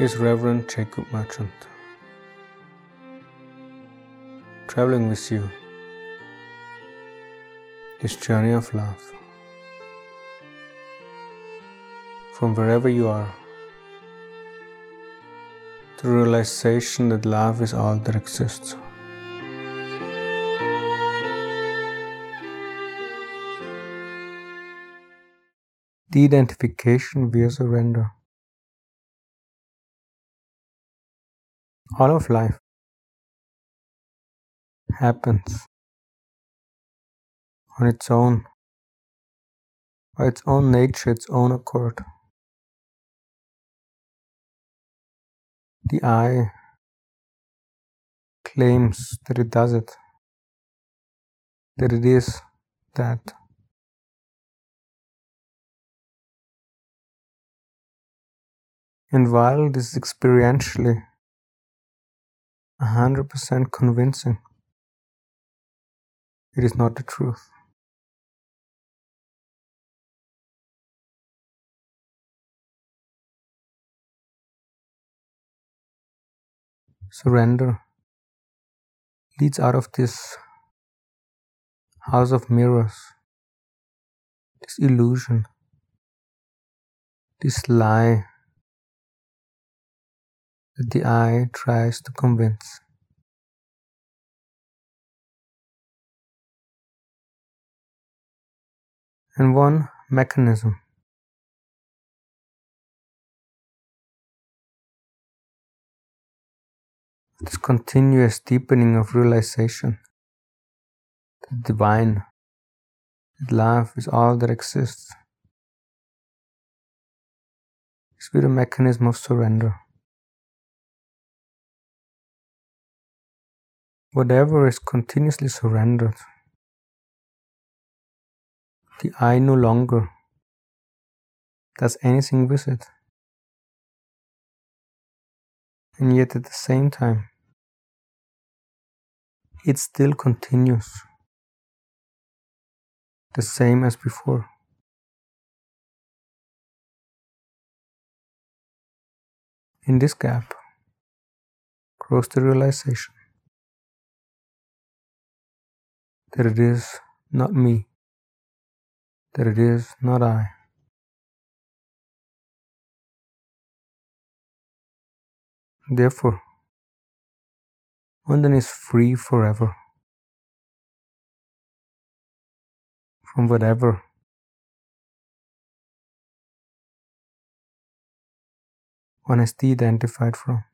is Reverend Jacob Merchant. Traveling with you, this journey of love. From wherever you are, the realization that love is all that exists. De-identification via surrender. All of life happens on its own, by its own nature, its own accord. The I claims that it does it, that it is that. And while this is experientially 100% convincing, it is not the truth. Surrender leads out of this house of mirrors, this illusion, this lie that the I tries to convince. And one mechanism. This continuous deepening of realization. The divine. That love is all that exists. Is with a mechanism of surrender Whatever is continuously surrendered, the I no longer does anything with it. And yet at the same time, it still continues the same as before. In this gap grows the realization that it is not me, that it is not I. Therefore, one then is free forever from whatever one is de identified from.